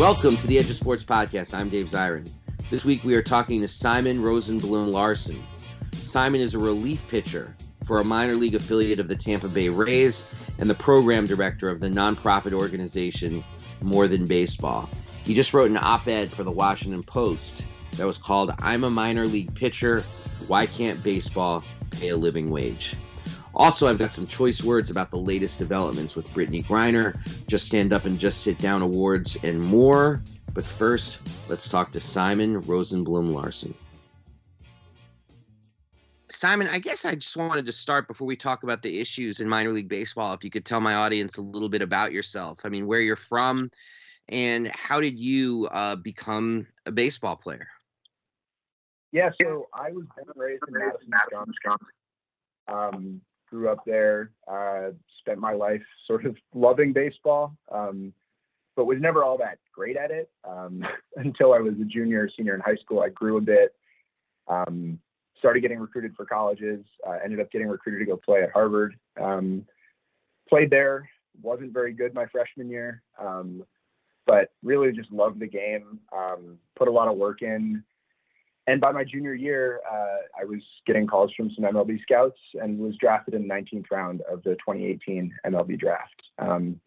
Welcome to the Edge of Sports Podcast. I'm Dave Zirin. This week we are talking to Simon Rosenblum Larson. Simon is a relief pitcher for a minor league affiliate of the Tampa Bay Rays and the program director of the nonprofit organization More Than Baseball. He just wrote an op ed for the Washington Post that was called I'm a minor league pitcher. Why can't baseball pay a living wage? Also, I've got some choice words about the latest developments with Brittney Griner, Just Stand Up and Just Sit Down awards, and more. But first, let's talk to Simon Rosenblum Larson. Simon, I guess I just wanted to start before we talk about the issues in minor league baseball. If you could tell my audience a little bit about yourself. I mean, where you're from, and how did you uh, become a baseball player? Yeah, so I was born and raised in Madison, Wisconsin. Um, grew up there, uh, spent my life sort of loving baseball, um, but was never all that great at it um, until I was a junior, senior in high school. I grew a bit, um, started getting recruited for colleges, uh, ended up getting recruited to go play at Harvard. Um, played there, wasn't very good my freshman year, um, but really just loved the game, um, put a lot of work in and by my junior year, uh, I was getting calls from some MLB scouts and was drafted in the 19th round of the 2018 MLB draft. Um,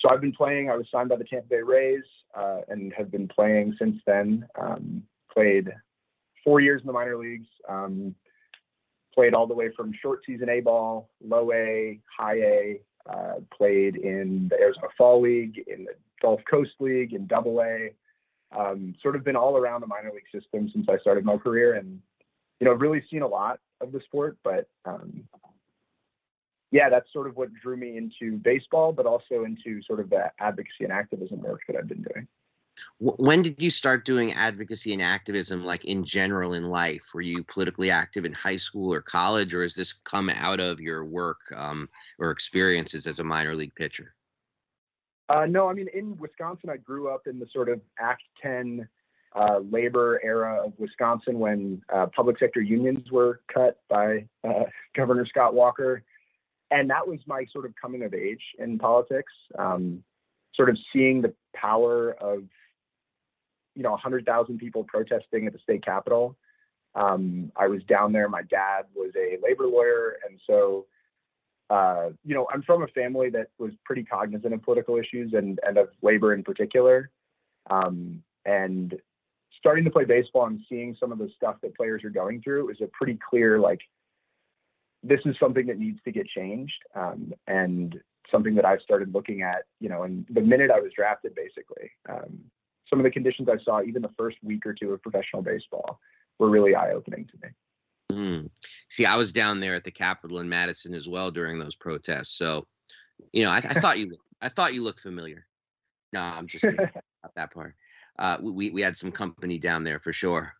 so I've been playing. I was signed by the Tampa Bay Rays uh, and have been playing since then. Um, played four years in the minor leagues. Um, played all the way from short season A ball, low A, high A. Uh, played in the Arizona Fall League, in the Gulf Coast League, in Double A um, sort of been all around the minor league system since I started my career, and you know, really seen a lot of the sport. But um, yeah, that's sort of what drew me into baseball, but also into sort of the advocacy and activism work that I've been doing. When did you start doing advocacy and activism, like in general in life? Were you politically active in high school or college, or has this come out of your work um, or experiences as a minor league pitcher? Uh, no, I mean, in Wisconsin, I grew up in the sort of Act 10 uh, labor era of Wisconsin when uh, public sector unions were cut by uh, Governor Scott Walker. And that was my sort of coming of age in politics, um, sort of seeing the power of, you know, 100,000 people protesting at the state capitol. Um, I was down there. My dad was a labor lawyer. And so uh, you know, I'm from a family that was pretty cognizant of political issues and, and of labor in particular. Um, and starting to play baseball and seeing some of the stuff that players are going through is a pretty clear, like, this is something that needs to get changed. Um, and something that I've started looking at, you know, and the minute I was drafted, basically, um, some of the conditions I saw, even the first week or two of professional baseball, were really eye opening to me. Mm. See, I was down there at the Capitol in Madison as well during those protests. So, you know, I, I thought you, I thought you looked familiar. No, I'm just kidding about that part. Uh, we we had some company down there for sure.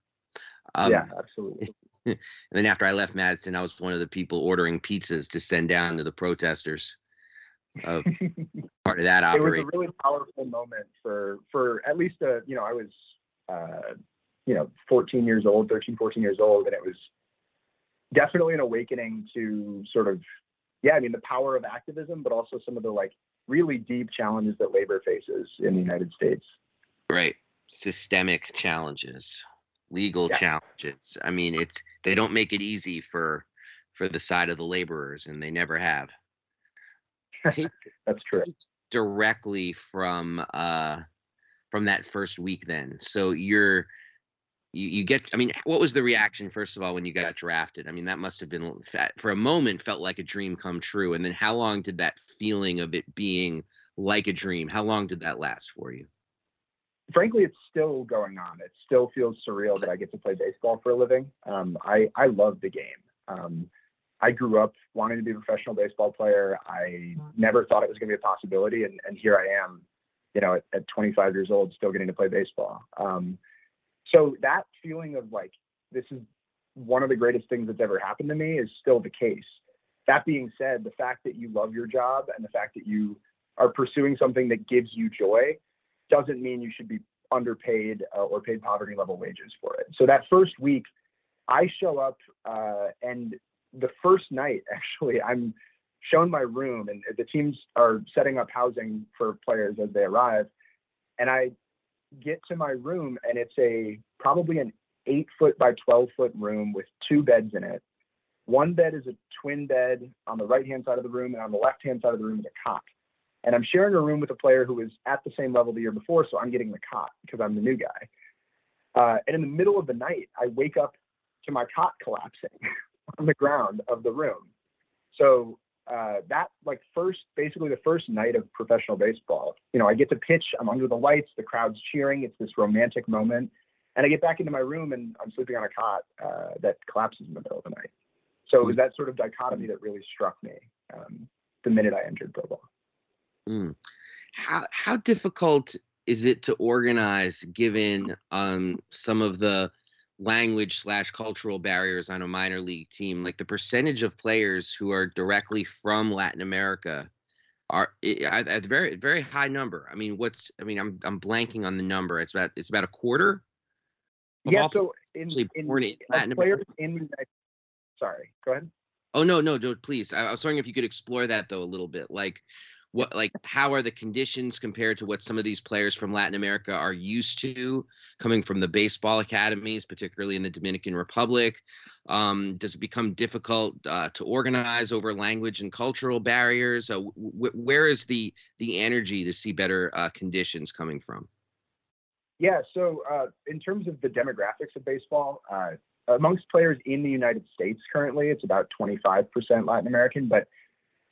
Um, yeah, absolutely. and then after I left Madison, I was one of the people ordering pizzas to send down to the protesters. Of part of that operation. It was a really powerful moment for for at least a you know I was uh, you know 14 years old, 13, 14 years old, and it was definitely an awakening to sort of yeah i mean the power of activism but also some of the like really deep challenges that labor faces in the united states. Right. Systemic challenges legal yeah. challenges. I mean it's they don't make it easy for for the side of the laborers and they never have. Take, that's true. directly from uh from that first week then. So you're you, you get i mean what was the reaction first of all when you got drafted i mean that must have been for a moment felt like a dream come true and then how long did that feeling of it being like a dream how long did that last for you frankly, it's still going on. It still feels surreal that I get to play baseball for a living. Um, I I love the game. Um, I grew up wanting to be a professional baseball player. I never thought it was going to be a possibility, and, and here I am, you know, at, at 25 years old, still getting to play baseball. Um, so that feeling of like this is one of the greatest things that's ever happened to me is still the case. That being said, the fact that you love your job and the fact that you are pursuing something that gives you joy doesn't mean you should be underpaid uh, or paid poverty level wages for it. So that first week, I show up uh, and the first night actually I'm shown my room and the teams are setting up housing for players as they arrive and I get to my room and it's a probably an eight foot by 12 foot room with two beds in it. One bed is a twin bed on the right hand side of the room, and on the left hand side of the room is a cot. And I'm sharing a room with a player who was at the same level the year before, so I'm getting the cot because I'm the new guy. Uh, and in the middle of the night, I wake up to my cot collapsing on the ground of the room. So uh, that like first, basically the first night of professional baseball, you know, I get to pitch. I'm under the lights, the crowd's cheering. It's this romantic moment, and I get back into my room and I'm sleeping on a cot uh, that collapses in the middle of the night. So it was that sort of dichotomy that really struck me um, the minute I entered pro ball. Mm. How how difficult is it to organize given um, some of the language slash cultural barriers on a minor league team? Like the percentage of players who are directly from Latin America are at a very very high number. I mean, what's I mean, I'm I'm blanking on the number. It's about it's about a quarter. Yeah. So in, in, in Latin America. in sorry go ahead oh no no no please I, I was wondering if you could explore that though a little bit like what like how are the conditions compared to what some of these players from Latin America are used to coming from the baseball academies, particularly in the Dominican Republic? Um, does it become difficult uh, to organize over language and cultural barriers? Uh, w- where is the the energy to see better uh, conditions coming from? Yeah, so uh, in terms of the demographics of baseball, uh, amongst players in the United States currently, it's about 25% Latin American, but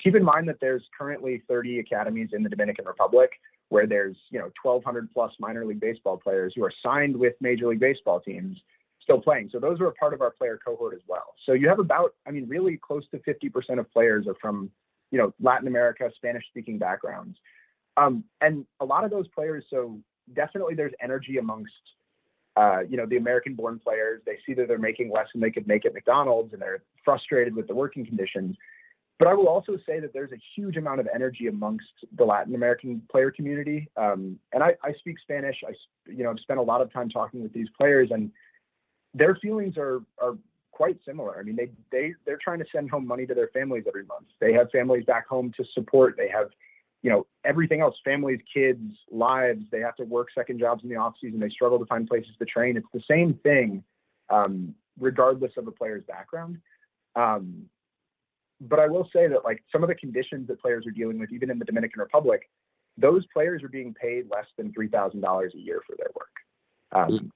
keep in mind that there's currently 30 academies in the Dominican Republic where there's, you know, 1200 plus minor league baseball players who are signed with major league baseball teams still playing. So those are a part of our player cohort as well. So you have about, I mean, really close to 50% of players are from, you know, Latin America, Spanish speaking backgrounds. Um, and a lot of those players, so definitely there's energy amongst uh, you know, the American born players, they see that they're making less than they could make at McDonald's and they're frustrated with the working conditions. But I will also say that there's a huge amount of energy amongst the Latin American player community. Um, and I, I, speak Spanish. I, you know, I've spent a lot of time talking with these players, and their feelings are are quite similar. I mean, they they they're trying to send home money to their families every month. They have families back home to support. They have you know, everything else, families, kids, lives, they have to work second jobs in the off season. They struggle to find places to train. It's the same thing, um, regardless of a player's background. Um, but I will say that like some of the conditions that players are dealing with, even in the Dominican Republic, those players are being paid less than three thousand dollars a year for their work. Um,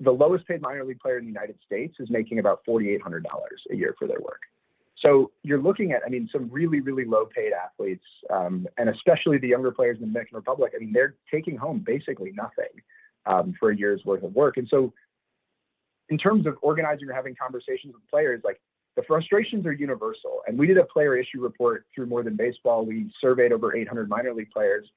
the lowest paid minor league player in the United States is making about forty eight hundred dollars a year for their work. So you're looking at, I mean, some really, really low paid athletes, um, and especially the younger players in the Dominican Republic. I mean, they're taking home basically nothing um, for a year's worth of work. And so, in terms of organizing or having conversations with players, like the frustrations are universal. And we did a player issue report through More Than Baseball. We surveyed over 800 minor league players,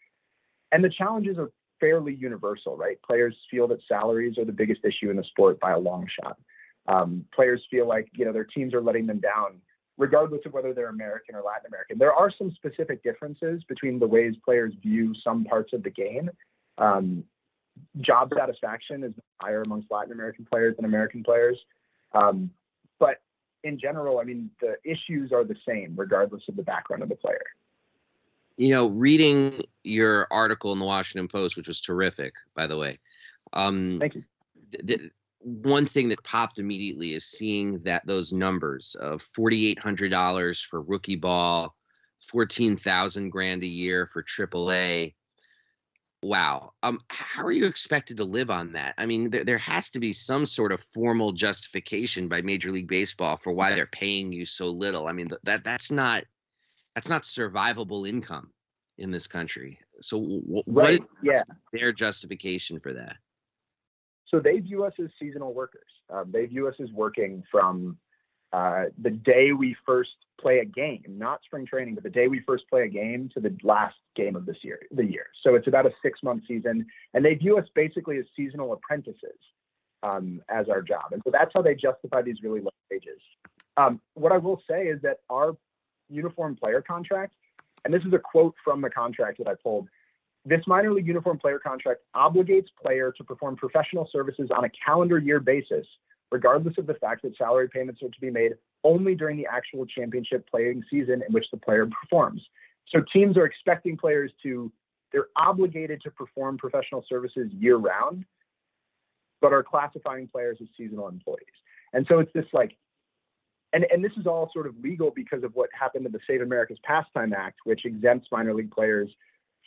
and the challenges are fairly universal, right? Players feel that salaries are the biggest issue in the sport by a long shot. Um, players feel like you know their teams are letting them down regardless of whether they're American or Latin American. There are some specific differences between the ways players view some parts of the game. Um, job satisfaction is higher amongst Latin American players than American players. Um, in general, I mean, the issues are the same regardless of the background of the player. You know, reading your article in the Washington Post, which was terrific, by the way. Um, Thank you. Th- one thing that popped immediately is seeing that those numbers of $4,800 for rookie ball, 14,000 grand a year for AAA. Wow. Um, how are you expected to live on that? I mean, there, there has to be some sort of formal justification by Major League Baseball for why they're paying you so little. I mean, that that's not that's not survivable income. in this country. So w- what Right, is yeah. their justification for that? So they view us as seasonal workers. Um, they view us as working from uh, the day we first play a game, not spring training, but the day we first play a game to the last game of this year, the year. So it's about a six month season, and they view us basically as seasonal apprentices um, as our job, and so that's how they justify these really low wages. Um, what I will say is that our uniform player contract, and this is a quote from the contract that I pulled. This minor league uniform player contract obligates player to perform professional services on a calendar year basis, regardless of the fact that salary payments are to be made only during the actual championship playing season in which the player performs. So teams are expecting players to, they're obligated to perform professional services year round, but are classifying players as seasonal employees. And so it's this like, and, and this is all sort of legal because of what happened in the Save America's Pastime Act, which exempts minor league players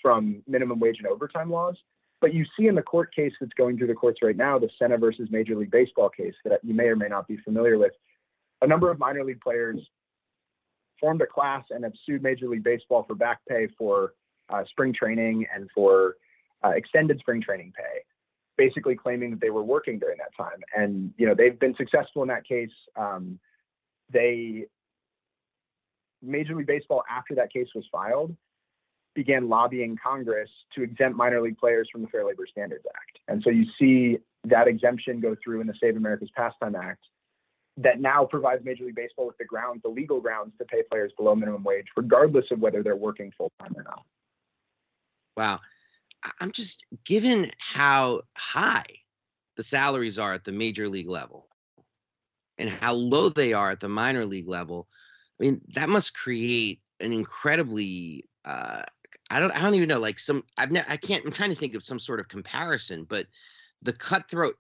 from minimum wage and overtime laws. But you see in the court case that's going through the courts right now, the Senne versus Major League Baseball case that you may or may not be familiar with, a number of minor league players formed a class and have sued Major League Baseball for back pay for uh, spring training and for uh, extended spring training pay, basically claiming that they were working during that time. And you know they've been successful in that case. Um, they Major League Baseball, after that case was filed, began lobbying Congress to exempt minor league players from the Fair Labor Standards Act. And so you see that exemption go through in the Save America's Pastime Act that now provides Major League Baseball with the grounds, the legal grounds to pay players below minimum wage, regardless of whether they're working full time or not. Wow. I'm just given how high the salaries are at the major league level and how low they are at the minor league level. I mean, that must create an incredibly uh I don't I don't even know like some I've ne- I can't I'm trying to think of some sort of comparison, but the cutthroat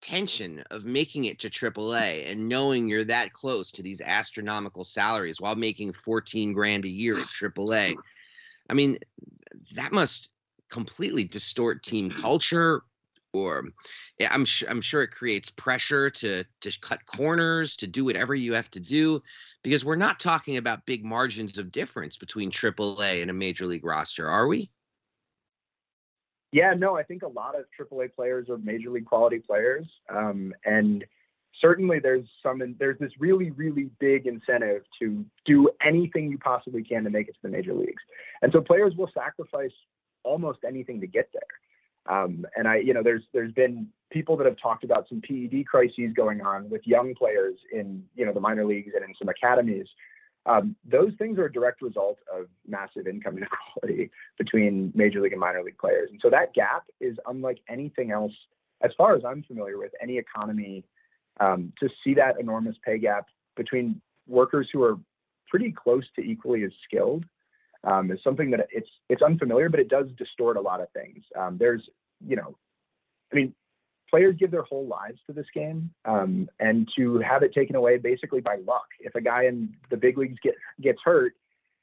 tension of making it to AAA and knowing you're that close to these astronomical salaries while making 14 grand a year at AAA. I mean, that must completely distort team culture or yeah, I'm sure I'm sure it creates pressure to to cut corners, to do whatever you have to do because we're not talking about big margins of difference between AAA and a major league roster, are we? Yeah, no, I think a lot of AAA players are major league quality players, um, and certainly there's some there's this really really big incentive to do anything you possibly can to make it to the major leagues, and so players will sacrifice almost anything to get there. Um, and I, you know, there's there's been people that have talked about some PED crises going on with young players in you know the minor leagues and in some academies um, those things are a direct result of massive income inequality between major league and minor league players. And so that gap is unlike anything else, as far as I'm familiar with, any economy. Um, to see that enormous pay gap between workers who are pretty close to equally as skilled um, is something that it's it's unfamiliar, but it does distort a lot of things. Um, there's, you know, I mean, players give their whole lives to this game, um, and to have it taken away basically by luck. If a guy in the big leagues get gets hurt,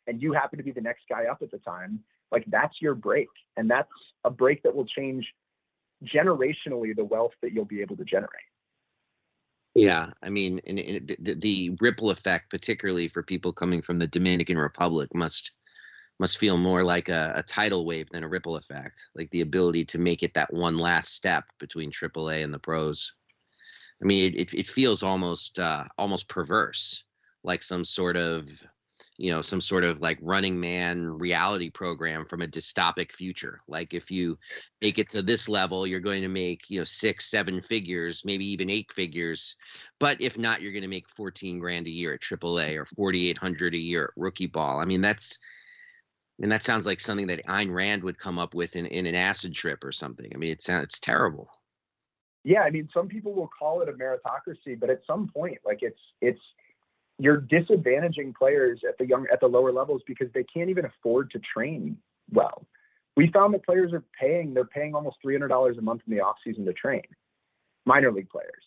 and you happen to be the next guy up at the time, like that's your break, and that's a break that will change generationally the wealth that you'll be able to generate. Yeah, I mean, and, and the, the ripple effect, particularly for people coming from the Dominican Republic, must must feel more like a, a, tidal wave than a ripple effect, like the ability to make it that one last step between AAA and the pros. I mean, it, it feels almost uh, almost perverse, like some sort of, you know, some sort of like Running Man reality program from a dystopic future. Like if you make it to this level, you're going to make you know six, seven figures, maybe even eight figures. But if not, you're going to make 14 grand a year at AAA or 4,800 a year at rookie ball. I mean, that's and that sounds like something that Ayn Rand would come up with in, in an acid trip or something. I mean, it sounds it's terrible. Yeah, I mean, some people will call it a meritocracy, but at some point, like it's it's you're disadvantaging players at the young at the lower levels because they can't even afford to train well. We found that players are paying they're paying almost three hundred dollars a month in the off season to train, minor league players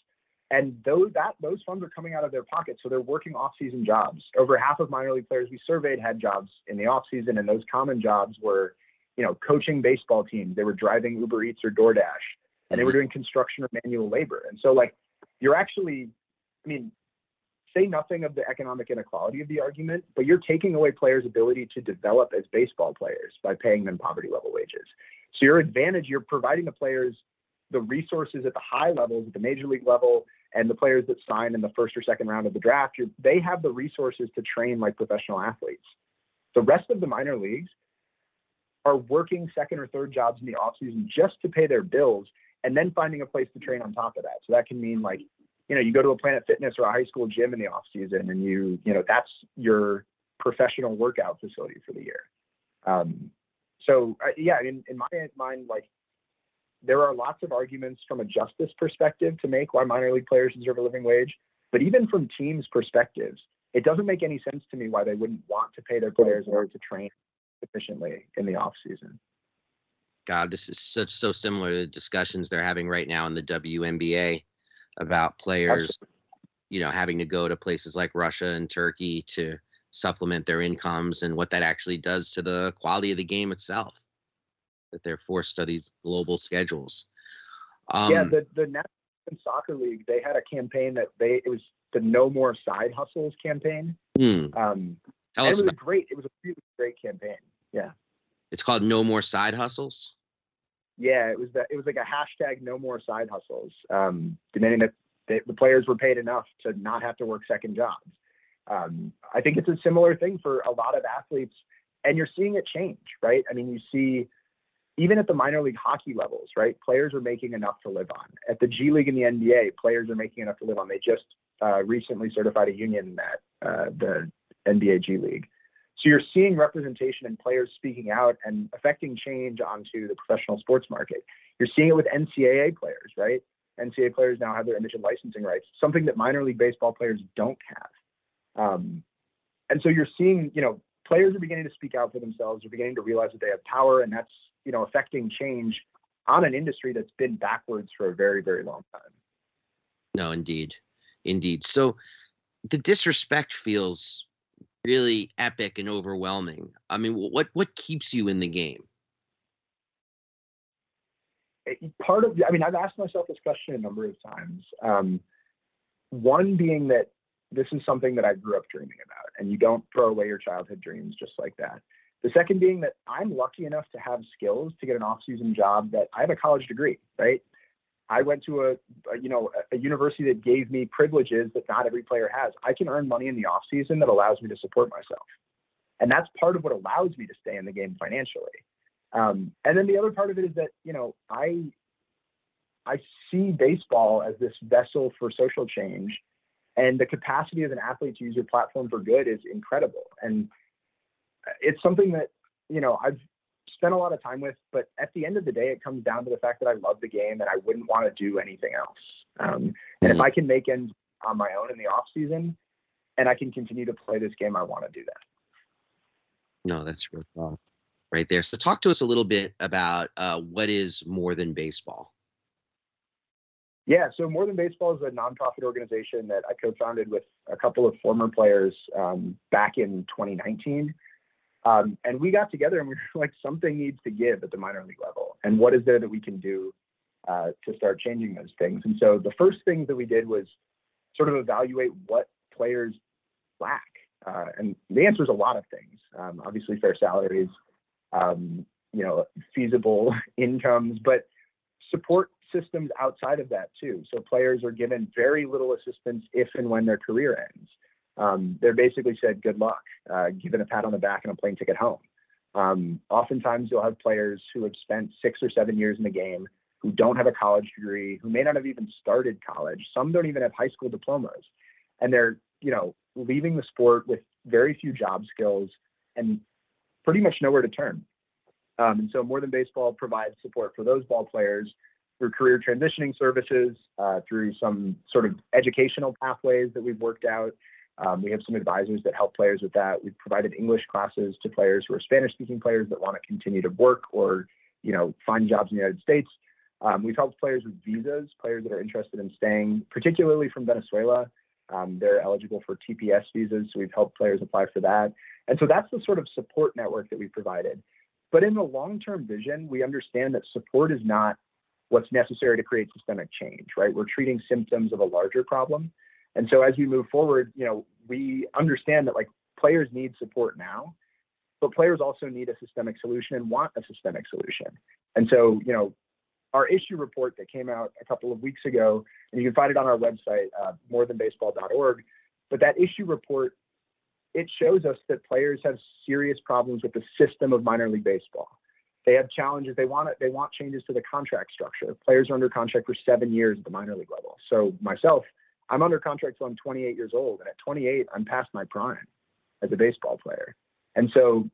and those that those funds are coming out of their pockets so they're working off-season jobs. Over half of minor league players we surveyed had jobs in the off-season and those common jobs were you know coaching baseball teams. They were driving uber eats or doordash and they were mm-hmm. doing construction or manual labor. And so like you're actually i mean say nothing of the economic inequality of the argument, but you're taking away players' ability to develop as baseball players by paying them poverty level wages. So your advantage, you're providing the players the resources at the high levels, at the major league level, and the players that sign in the first or second round of the draft, they have the resources to train like professional athletes. The rest of the minor leagues are working second or third jobs in the offseason just to pay their bills and then finding a place to train on top of that. So that can mean like you know, you go to a Planet Fitness or a high school gym in the off season, and you, you know, that's your professional workout facility for the year. Um, so uh, yeah, in, in my mind, like there are lots of arguments from a justice perspective to make why minor league players deserve a living wage, but even from teams' perspectives, it doesn't make any sense to me why they wouldn't want to pay their players in order to train efficiently in the off season. God, this is such so similar to the discussions they're having right now in the WNBA about players, you know, having to go to places like Russia and Turkey to supplement their incomes and what that actually does to the quality of the game itself. That they're forced to these global schedules. Um, yeah, the the National Soccer League they had a campaign that they it was the No More Side Hustles campaign. Hmm. Um, Tell us it was about- great. It was a really great campaign. Yeah. It's called No More Side Hustles. Yeah, it was that. It was like a hashtag No More Side Hustles, um, demanding that they, the players were paid enough to not have to work second jobs. Um, I think it's a similar thing for a lot of athletes, and you're seeing it change, right? I mean, you see even at the minor league hockey levels, right? Players are making enough to live on. At the G League and the NBA, players are making enough to live on. They just uh, recently certified a union at uh, the NBA G League. So you're seeing representation and players speaking out and affecting change onto the professional sports market. You're seeing it with NCAA players, right? NCAA players now have their image and licensing rights, something that minor league baseball players don't have. Um, and so you're seeing, you know, players are beginning to speak out for themselves. They're beginning to realize that they have power, and that's, you know, affecting change on an industry that's been backwards for a very, very long time. No, indeed, indeed. So the disrespect feels really epic and overwhelming. I mean, what what keeps you in the game? Part of, I mean, I've asked myself this question a number of times. Um, one being that this is something that I grew up dreaming about, and you don't throw away your childhood dreams just like that. The second being that I'm lucky enough to have skills to get an off-season job that I have a college degree, right? I went to a, a, you know a university that gave me privileges that not every player has. I can earn money in the off season that allows me to support myself, and that's part of what allows me to stay in the game financially. Um, and then the other part of it is that you know I I see baseball as this vessel for social change, and the capacity of an athlete to use your platform for good is incredible. And it's something that you know I've spent a lot of time with. But at the end of the day, it comes down to the fact that I love the game and I wouldn't want to do anything else. Um, and mm-hmm. if I can make ends on my own in the off season, and I can continue to play this game, I want to do that. No, that's real talk right there. So talk to us a little bit about uh, what is More Than Baseball. Yeah, so More Than Baseball is a nonprofit organization that I co-founded with a couple of former players um, back in 2019. Um, and we got together and we were like, something needs to give at the minor league level. And what is there that we can do uh, to start changing those things? And so the first thing that we did was sort of evaluate what players lack. Uh, and the answer is a lot of things. Um, obviously, fair salaries, um, you know, feasible incomes, but support systems outside of that too. So players are given very little assistance if and when their career ends um, they're basically said good luck, uh, given a pat on the back and a plane ticket home. Um, oftentimes, you'll have players who have spent six or seven years in the game who don't have a college degree, who may not have even started college. Some don't even have high school diplomas, and they're you know leaving the sport with very few job skills and pretty much nowhere to turn. Um, and so, More Than Baseball provides support for those ball players through career transitioning services, uh, through some sort of educational pathways that we've worked out, um, we have some advisors that help players with that. We've provided English classes to players who are Spanish-speaking players that want to continue to work or, you know, find jobs in the United States. Um, we've helped players with visas, players that are interested in staying, particularly from Venezuela. Um, they're eligible for TPS visas, so we've helped players apply for that. And so that's the sort of support network that we've provided. But in the long-term vision, we understand that support is not what's necessary to create systemic change, right? We're treating symptoms of a larger problem. And so as we move forward, you know, we understand that like players need support now, but players also need a systemic solution and want a systemic solution. And so, you know, our issue report that came out a couple of weeks ago, and you can find it on our website, uh, morethanbaseball.org. But that issue report, it shows us that players have serious problems with the system of minor league baseball. They have challenges. They want it, they want changes to the contract structure. Players are under contract for seven years at the minor league level. So myself, I'm under contract till I'm 28 years old, and at 28, I'm past my prime as a baseball player. And so,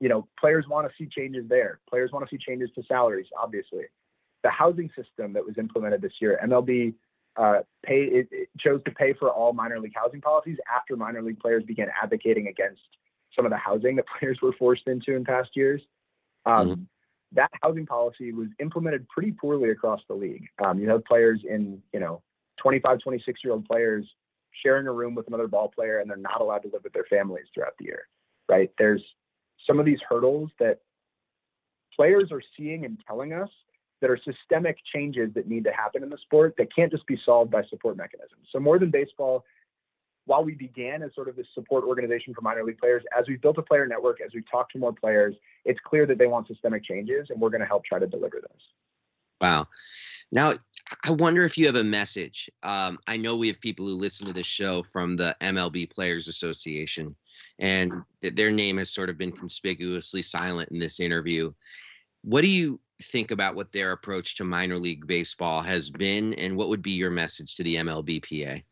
you know, players want to see changes there. Players want to see changes to salaries, obviously. The housing system that was implemented this year, MLB uh, pay it, it chose to pay for all minor league housing policies after minor league players began advocating against some of the housing that players were forced into in past years. Um, mm-hmm. That housing policy was implemented pretty poorly across the league. Um, you have players in, you know, 25, 26 year old players sharing a room with another ball player and they're not allowed to live with their families throughout the year, right? There's some of these hurdles that players are seeing and telling us that are systemic changes that need to happen in the sport that can't just be solved by support mechanisms. So more than baseball, while we began as sort of this support organization for minor league players, as we've built a player network, as we've talked to more players, it's clear that they want systemic changes, and we're going to help try to deliver those. Wow. Now, I wonder if you have a message. Um, I know we have people who listen to this show from the MLB Players Association, and their name has sort of been conspicuously silent in this interview. What do you think about what their approach to minor league baseball has been, and what would be your message to the MLBPA?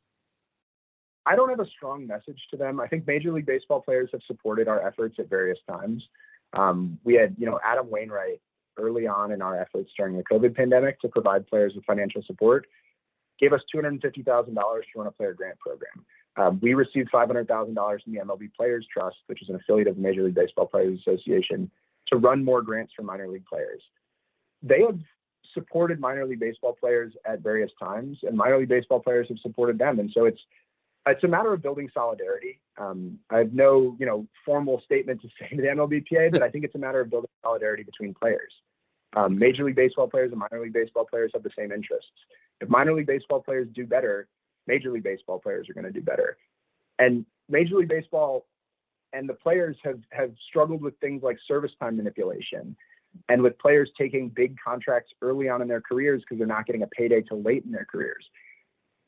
I don't have a strong message to them. I think Major League Baseball players have supported our efforts at various times. Um, we had, you know, Adam Wainwright early on in our efforts during the COVID pandemic to provide players with financial support, gave us $250,000 to run a player grant program. Um, we received $500,000 from the MLB Players Trust, which is an affiliate of the Major League Baseball Players Association, to run more grants for minor league players. They have supported minor league baseball players at various times, and minor league baseball players have supported them. And so it's it's a matter of building solidarity. Um, I have no, you know, formal statement to say to the MLBPA, but I think it's a matter of building solidarity between players. Um, Major League Baseball players and minor league baseball players have the same interests. If minor league baseball players do better, Major League Baseball players are going to do better. And Major League Baseball and the players have have struggled with things like service time manipulation and with players taking big contracts early on in their careers because they're not getting a payday till late in their careers.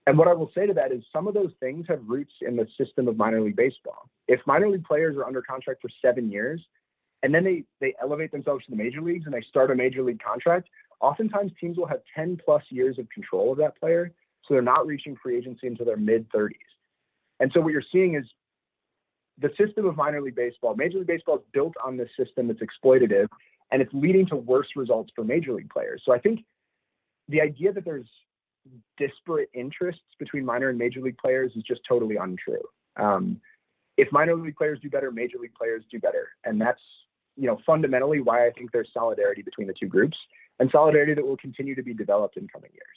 And what I will say to that is some of those things have roots in the system of minor league baseball. If minor league players are under contract for seven years and then they, they elevate themselves to the major leagues and they start a major league contract, oftentimes teams will have 10 plus years of control of that player. So they're not reaching free agency until their mid 30s. And so what you're seeing is the system of minor league baseball, Major League Baseball is built on this system that's exploitative and it's leading to worse results for major league players. So I think the idea that there's disparate interests between minor and major league players is just totally untrue. Um, if minor league players do better, major league players do better, and that's you know fundamentally why I think there's solidarity between the two groups and solidarity that will continue to be developed in coming years.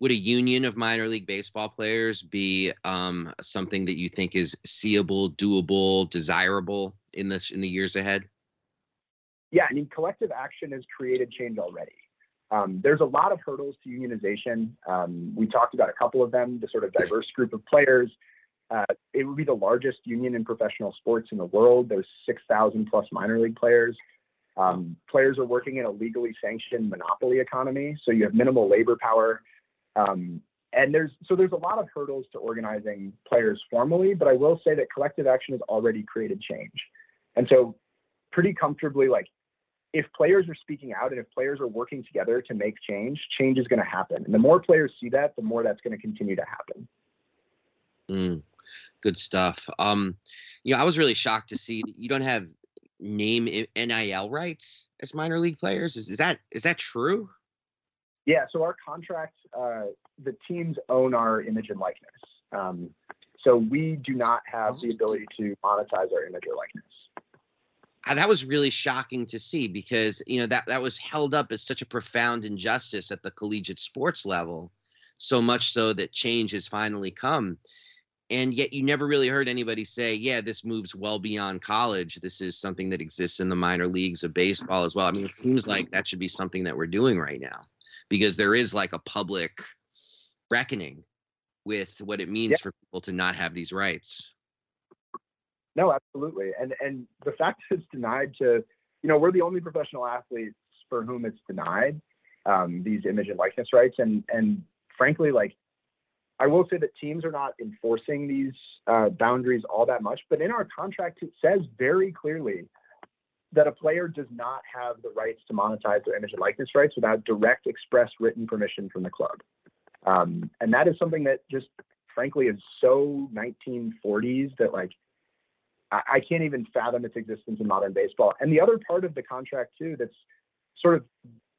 Would a union of minor league baseball players be um, something that you think is seeable, doable, desirable in this in the years ahead? Yeah, I mean, collective action has created change already. Um, there's a lot of hurdles to unionization. Um, we talked about a couple of them, the sort of diverse group of players. Uh, it would be the largest union in professional sports in the world. There's 6,000 plus minor league players. Um, players are working in a legally sanctioned monopoly economy, so you have minimal labor power. Um, and there's so there's a lot of hurdles to organizing players formally, but I will say that collective action has already created change. And so pretty comfortably, like if players are speaking out and if players are working together to make change, change is going to happen. And the more players see that, the more that's going to continue to happen. Mm, good stuff. Um, you know, I was really shocked to see you don't have name NIL rights as minor league players. Is, is that is that true? Yeah. So our contract, uh, the teams own our image and likeness. Um, so we do not have the ability to monetize our image or likeness that was really shocking to see because you know that that was held up as such a profound injustice at the collegiate sports level so much so that change has finally come and yet you never really heard anybody say yeah this moves well beyond college this is something that exists in the minor leagues of baseball as well i mean it seems like that should be something that we're doing right now because there is like a public reckoning with what it means yeah. for people to not have these rights. No, absolutely. And and the fact that it's denied to, you know, we're the only professional athletes for whom it's denied um, these image and likeness rights. And and frankly, like I will say that teams are not enforcing these uh, boundaries all that much, but in our contract it says very clearly that a player does not have the rights to monetize their image and likeness rights without direct express written permission from the club. Um, and that is something that just frankly is so 1940s that like I, I can't even fathom its existence in modern baseball. And the other part of the contract too that's sort of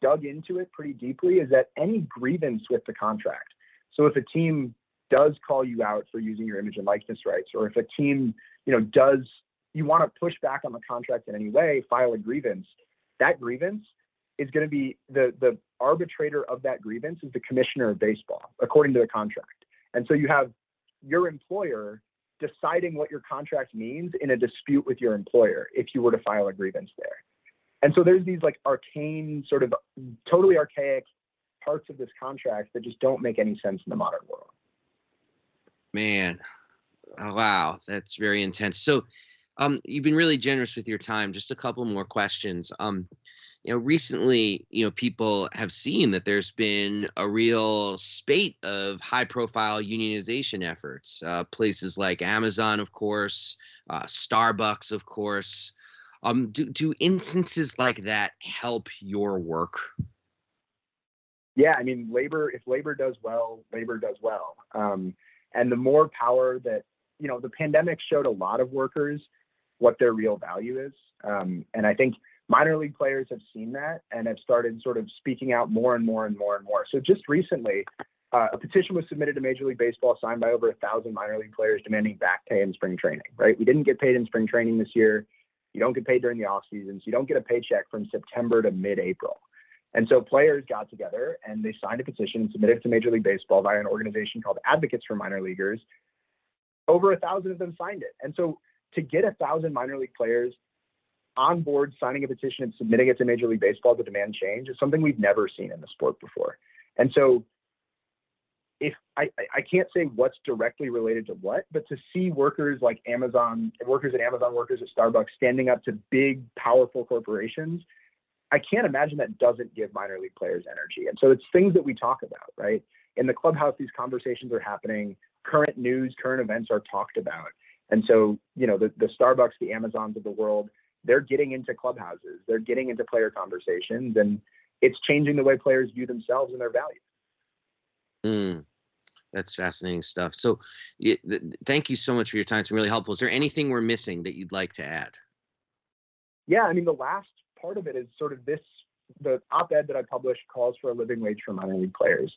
dug into it pretty deeply is that any grievance with the contract. So if a team does call you out for using your image and likeness rights, or if a team, you know, does you want to push back on the contract in any way, file a grievance. That grievance is going to be the the arbitrator of that grievance is the commissioner of baseball, according to the contract. And so you have your employer deciding what your contract means in a dispute with your employer if you were to file a grievance there. And so there's these like arcane, sort of totally archaic parts of this contract that just don't make any sense in the modern world. Man, oh, wow, that's very intense. So, um, you've been really generous with your time. Just a couple more questions. Um, you know, recently, you know, people have seen that there's been a real spate of high-profile unionization efforts. Uh, places like Amazon, of course, uh, Starbucks, of course. Um, do do instances like that help your work? Yeah, I mean, labor. If labor does well, labor does well. Um, and the more power that you know, the pandemic showed a lot of workers what their real value is. Um, and I think minor league players have seen that and have started sort of speaking out more and more and more and more. So just recently, uh, a petition was submitted to Major League Baseball, signed by over a thousand minor league players, demanding back pay in spring training. Right? We didn't get paid in spring training this year. You don't get paid during the off season, so you don't get a paycheck from September to mid-April. And so players got together and they signed a petition and submitted it to Major League Baseball via an organization called Advocates for Minor Leaguers. Over a thousand of them signed it. And so to get a thousand minor league players on board signing a petition and submitting it to Major League Baseball to demand change is something we've never seen in the sport before. And so if I, I can't say what's directly related to what, but to see workers like Amazon, workers at Amazon, workers at Starbucks standing up to big, powerful corporations, I can't imagine that doesn't give minor league players energy. And so it's things that we talk about, right? In the clubhouse, these conversations are happening. Current news, current events are talked about. And so, you know, the, the Starbucks, the Amazons of the world, they're getting into clubhouses, they're getting into player conversations, and it's changing the way players view themselves and their value. Mm, that's fascinating stuff. So, th- thank you so much for your time. It's been really helpful. Is there anything we're missing that you'd like to add? Yeah, I mean, the last part of it is sort of this the op-ed that I published calls for a living wage for minor league players.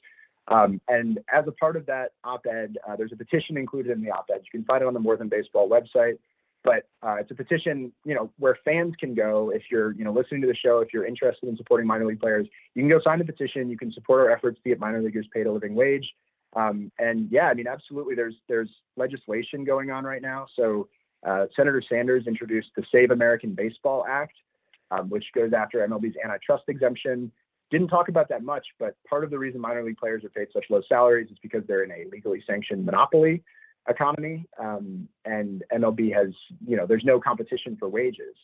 Um, and as a part of that op-ed, uh, there's a petition included in the op-ed. You can find it on the More Than Baseball website. But uh, it's a petition, you know, where fans can go if you're, you know, listening to the show. If you're interested in supporting minor league players, you can go sign the petition. You can support our efforts to get minor leaguers paid a living wage. Um, and yeah, I mean, absolutely. There's there's legislation going on right now. So uh, Senator Sanders introduced the Save American Baseball Act, um, which goes after MLB's antitrust exemption. Didn't talk about that much, but part of the reason minor league players are paid such low salaries is because they're in a legally sanctioned monopoly economy, um, and MLB has, you know, there's no competition for wages,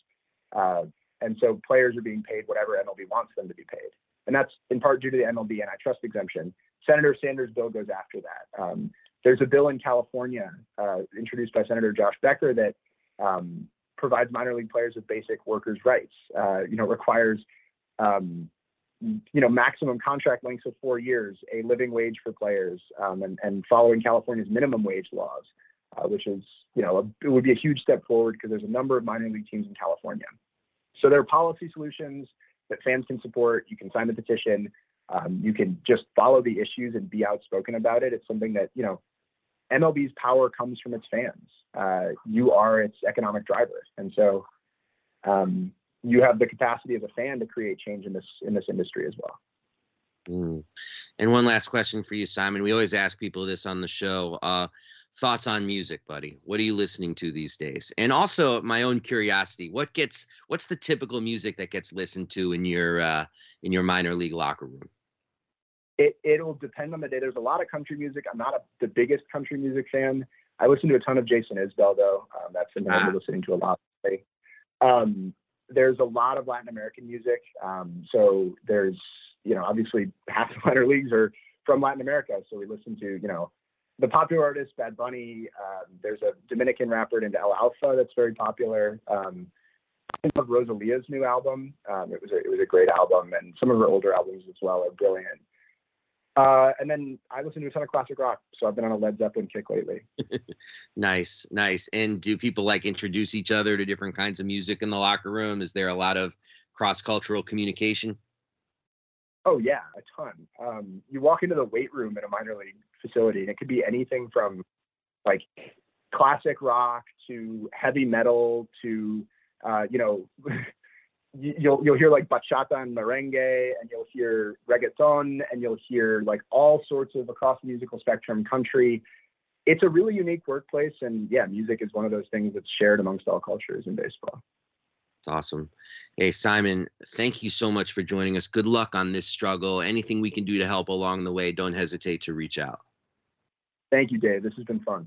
uh, and so players are being paid whatever MLB wants them to be paid, and that's in part due to the MLB antitrust exemption. Senator Sanders' bill goes after that. Um, there's a bill in California uh, introduced by Senator Josh Becker that um, provides minor league players with basic workers' rights. Uh, you know, requires um, you know, maximum contract lengths of four years, a living wage for players, um, and, and following California's minimum wage laws, uh, which is, you know, a, it would be a huge step forward because there's a number of minor league teams in California. So there are policy solutions that fans can support. You can sign the petition. Um, you can just follow the issues and be outspoken about it. It's something that, you know, MLB's power comes from its fans. Uh, you are its economic driver. And so, um, you have the capacity as a fan to create change in this in this industry as well. Mm. And one last question for you, Simon. We always ask people this on the show. Uh, thoughts on music, buddy? What are you listening to these days? And also, my own curiosity: what gets what's the typical music that gets listened to in your uh, in your minor league locker room? it it'll depend on the day. There's a lot of country music. I'm not a, the biggest country music fan. I listen to a ton of Jason Isbell though. Um, that's something ah. I'm listening to a lot. Um, there's a lot of Latin American music. Um, so there's you know obviously half the minor leagues are from Latin America. So we listen to you know the popular artist Bad Bunny. Um, there's a Dominican rapper named El Alfa that's very popular. Um, I love Rosalia's new album. Um, it was a, it was a great album, and some of her older albums as well are brilliant. Uh, and then I listen to a ton of classic rock, so I've been on a Led Zeppelin kick lately. nice, nice. And do people like introduce each other to different kinds of music in the locker room? Is there a lot of cross cultural communication? Oh yeah, a ton. Um, you walk into the weight room in a minor league facility, and it could be anything from like classic rock to heavy metal to uh, you know you'll you'll hear like bachata and merengue, and you'll hear reggaeton, and you'll hear like all sorts of across the musical spectrum country. It's a really unique workplace, and yeah, music is one of those things that's shared amongst all cultures in baseball. It's awesome. Hey, Simon, thank you so much for joining us. Good luck on this struggle. Anything we can do to help along the way, don't hesitate to reach out. Thank you, Dave. This has been fun.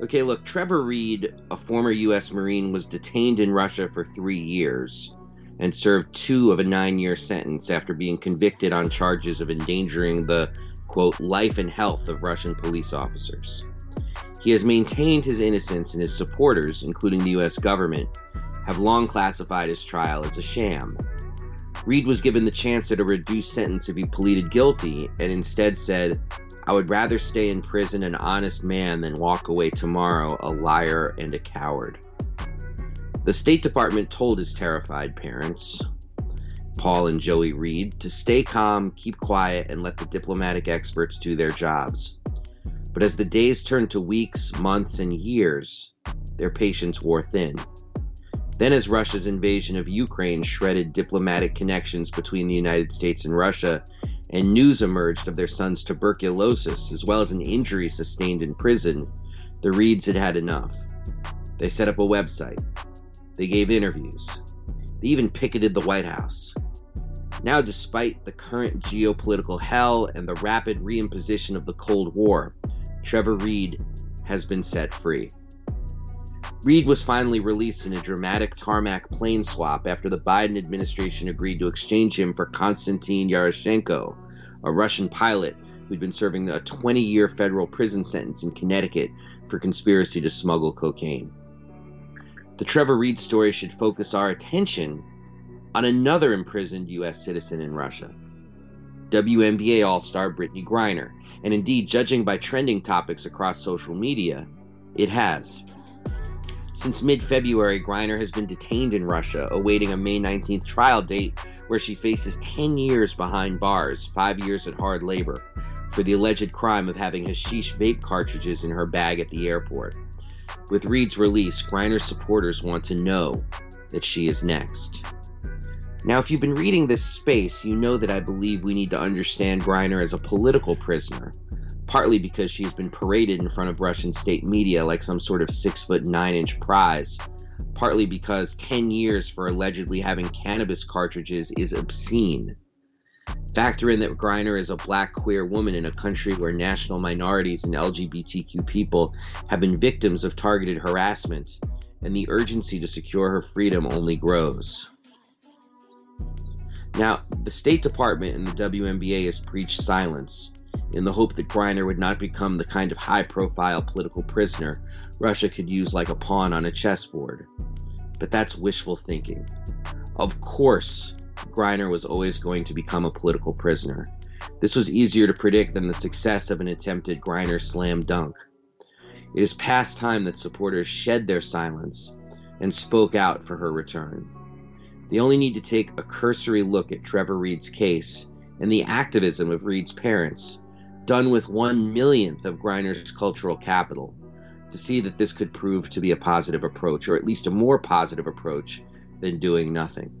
Okay, look, Trevor Reed, a former U.S. Marine, was detained in Russia for three years and served two of a nine year sentence after being convicted on charges of endangering the, quote, life and health of Russian police officers. He has maintained his innocence, and his supporters, including the U.S. government, have long classified his trial as a sham. Reed was given the chance at a reduced sentence if he pleaded guilty and instead said, I would rather stay in prison an honest man than walk away tomorrow a liar and a coward. The State Department told his terrified parents, Paul and Joey Reed, to stay calm, keep quiet, and let the diplomatic experts do their jobs. But as the days turned to weeks, months, and years, their patience wore thin. Then, as Russia's invasion of Ukraine shredded diplomatic connections between the United States and Russia, and news emerged of their son's tuberculosis as well as an injury sustained in prison, the Reeds had had enough. They set up a website. They gave interviews. They even picketed the White House. Now, despite the current geopolitical hell and the rapid reimposition of the Cold War, Trevor Reed has been set free. Reed was finally released in a dramatic tarmac plane swap after the Biden administration agreed to exchange him for Konstantin Yaroshenko, a Russian pilot who'd been serving a 20 year federal prison sentence in Connecticut for conspiracy to smuggle cocaine. The Trevor Reed story should focus our attention on another imprisoned U.S. citizen in Russia, WNBA All Star Brittney Griner. And indeed, judging by trending topics across social media, it has. Since mid February, Griner has been detained in Russia, awaiting a May 19th trial date where she faces 10 years behind bars, 5 years at hard labor, for the alleged crime of having hashish vape cartridges in her bag at the airport. With Reed's release, Griner's supporters want to know that she is next. Now, if you've been reading this space, you know that I believe we need to understand Griner as a political prisoner partly because she's been paraded in front of Russian state media like some sort of six foot nine inch prize, partly because 10 years for allegedly having cannabis cartridges is obscene. Factor in that Griner is a black queer woman in a country where national minorities and LGBTQ people have been victims of targeted harassment, and the urgency to secure her freedom only grows. Now, the State Department and the WNBA has preached silence, in the hope that Griner would not become the kind of high profile political prisoner Russia could use like a pawn on a chessboard. But that's wishful thinking. Of course, Griner was always going to become a political prisoner. This was easier to predict than the success of an attempted Griner slam dunk. It is past time that supporters shed their silence and spoke out for her return. They only need to take a cursory look at Trevor Reed's case and the activism of Reed's parents, done with one millionth of Griner's cultural capital, to see that this could prove to be a positive approach, or at least a more positive approach than doing nothing.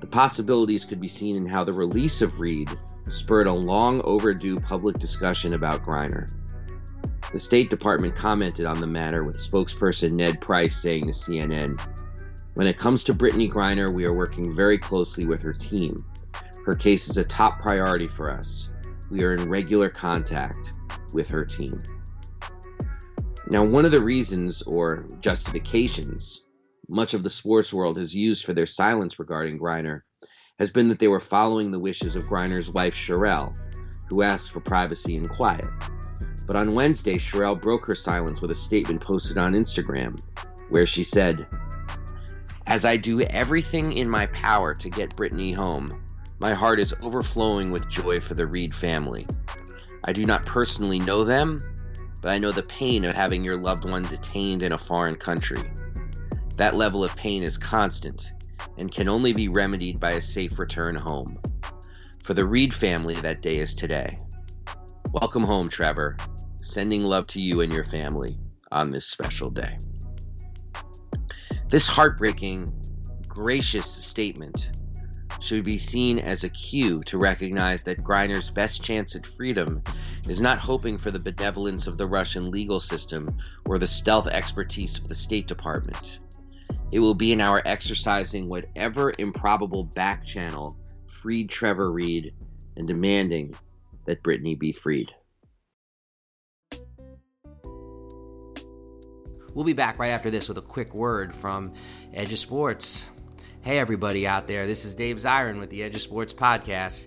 The possibilities could be seen in how the release of Reed spurred a long overdue public discussion about Griner. The State Department commented on the matter with spokesperson Ned Price saying to CNN when it comes to Brittney Griner, we are working very closely with her team. Her case is a top priority for us. We are in regular contact with her team. Now, one of the reasons or justifications much of the sports world has used for their silence regarding Griner has been that they were following the wishes of Griner's wife, Cherelle, who asked for privacy and quiet. But on Wednesday, Cherelle broke her silence with a statement posted on Instagram, where she said, as I do everything in my power to get Brittney home, my heart is overflowing with joy for the Reed family. I do not personally know them, but I know the pain of having your loved one detained in a foreign country. That level of pain is constant and can only be remedied by a safe return home. For the Reed family, that day is today. Welcome home, Trevor. Sending love to you and your family on this special day. This heartbreaking, gracious statement should be seen as a cue to recognize that Griner's best chance at freedom is not hoping for the benevolence of the Russian legal system or the stealth expertise of the State Department. It will be in our exercising whatever improbable back channel freed Trevor Reed and demanding that Brittney be freed. We'll be back right after this with a quick word from Edge of Sports. Hey, everybody out there, this is Dave Zirin with the Edge of Sports podcast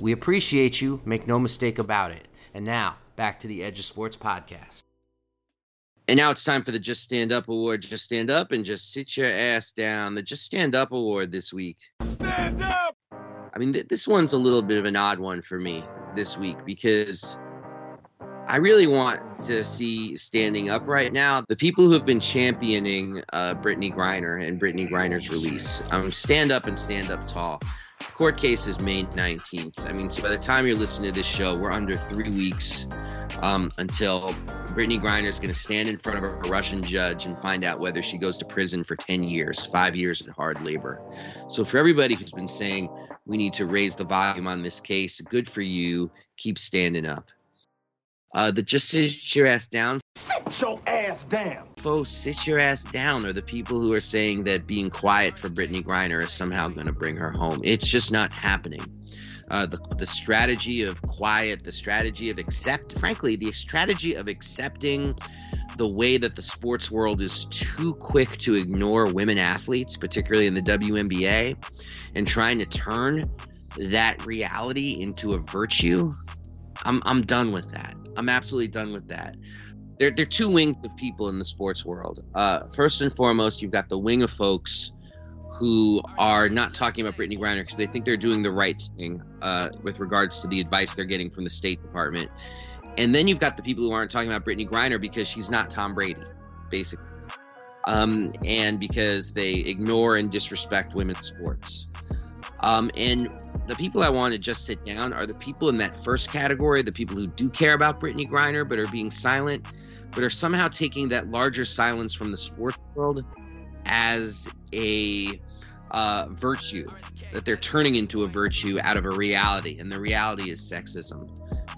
we appreciate you, make no mistake about it. And now, back to the Edge of Sports podcast. And now it's time for the Just Stand Up Award. Just stand up and just sit your ass down. The Just Stand Up Award this week. Stand up! I mean, th- this one's a little bit of an odd one for me this week because I really want to see standing up right now the people who have been championing uh, Brittney Griner and Brittney Griner's release. Um, stand up and stand up tall court case is May 19th. I mean, so by the time you're listening to this show, we're under three weeks um, until Brittney Griner is going to stand in front of a Russian judge and find out whether she goes to prison for 10 years, five years in hard labor. So, for everybody who's been saying we need to raise the volume on this case, good for you. Keep standing up. Uh, the just sit your ass down. Sit your ass down. Sit your ass down are the people who are saying that being quiet for Brittney Griner is somehow going to bring her home. It's just not happening. Uh, the, the strategy of quiet, the strategy of accept, frankly, the strategy of accepting the way that the sports world is too quick to ignore women athletes, particularly in the WNBA, and trying to turn that reality into a virtue. I'm, I'm done with that. I'm absolutely done with that. There, there are two wings of people in the sports world. Uh, first and foremost, you've got the wing of folks who are not talking about Brittney Griner because they think they're doing the right thing uh, with regards to the advice they're getting from the State Department. And then you've got the people who aren't talking about Brittney Griner because she's not Tom Brady, basically. Um, and because they ignore and disrespect women's sports. Um, and the people I want to just sit down are the people in that first category, the people who do care about Brittney Griner but are being silent, but are somehow taking that larger silence from the sports world as a uh, virtue, that they're turning into a virtue out of a reality, and the reality is sexism.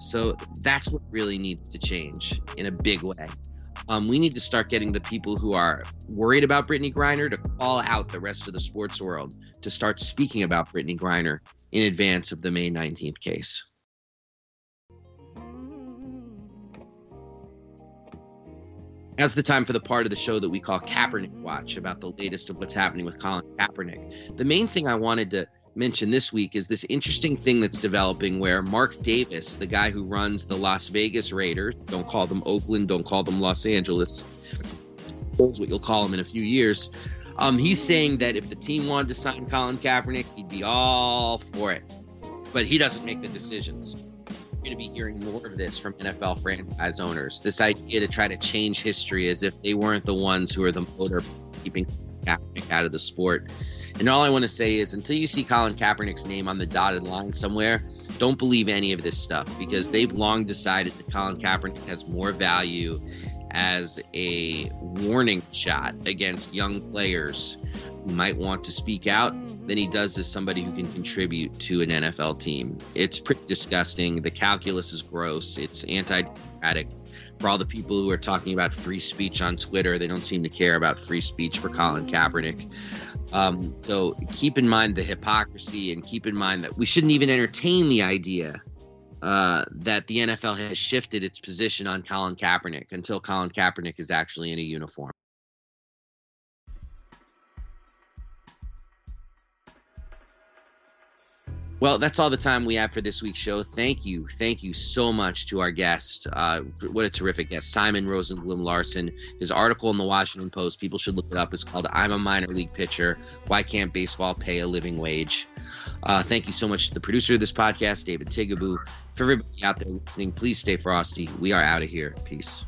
So that's what really needs to change in a big way. Um, we need to start getting the people who are worried about Brittney Griner to call out the rest of the sports world to start speaking about Brittney Griner in advance of the May 19th case. Now's the time for the part of the show that we call Kaepernick Watch about the latest of what's happening with Colin Kaepernick. The main thing I wanted to mention this week is this interesting thing that's developing where Mark Davis, the guy who runs the Las Vegas Raiders, don't call them Oakland, don't call them Los Angeles, that's what you'll call them in a few years. Um, he's saying that if the team wanted to sign Colin Kaepernick, he'd be all for it. But he doesn't make the decisions going to be hearing more of this from NFL franchise owners. This idea to try to change history as if they weren't the ones who are the motor keeping Kaepernick out of the sport. And all I want to say is until you see Colin Kaepernick's name on the dotted line somewhere, don't believe any of this stuff because they've long decided that Colin Kaepernick has more value as a warning shot against young players who might want to speak out than he does as somebody who can contribute to an NFL team. It's pretty disgusting. The calculus is gross. It's anti democratic. For all the people who are talking about free speech on Twitter, they don't seem to care about free speech for Colin Kaepernick. Um, so keep in mind the hypocrisy and keep in mind that we shouldn't even entertain the idea uh, that the NFL has shifted its position on Colin Kaepernick until Colin Kaepernick is actually in a uniform. Well, that's all the time we have for this week's show. Thank you. Thank you so much to our guest. Uh, what a terrific guest, Simon Rosenblum Larson. His article in the Washington Post, people should look it up, is called I'm a Minor League Pitcher. Why Can't Baseball Pay a Living Wage? Uh, thank you so much to the producer of this podcast, David Tigaboo. For everybody out there listening, please stay frosty. We are out of here. Peace.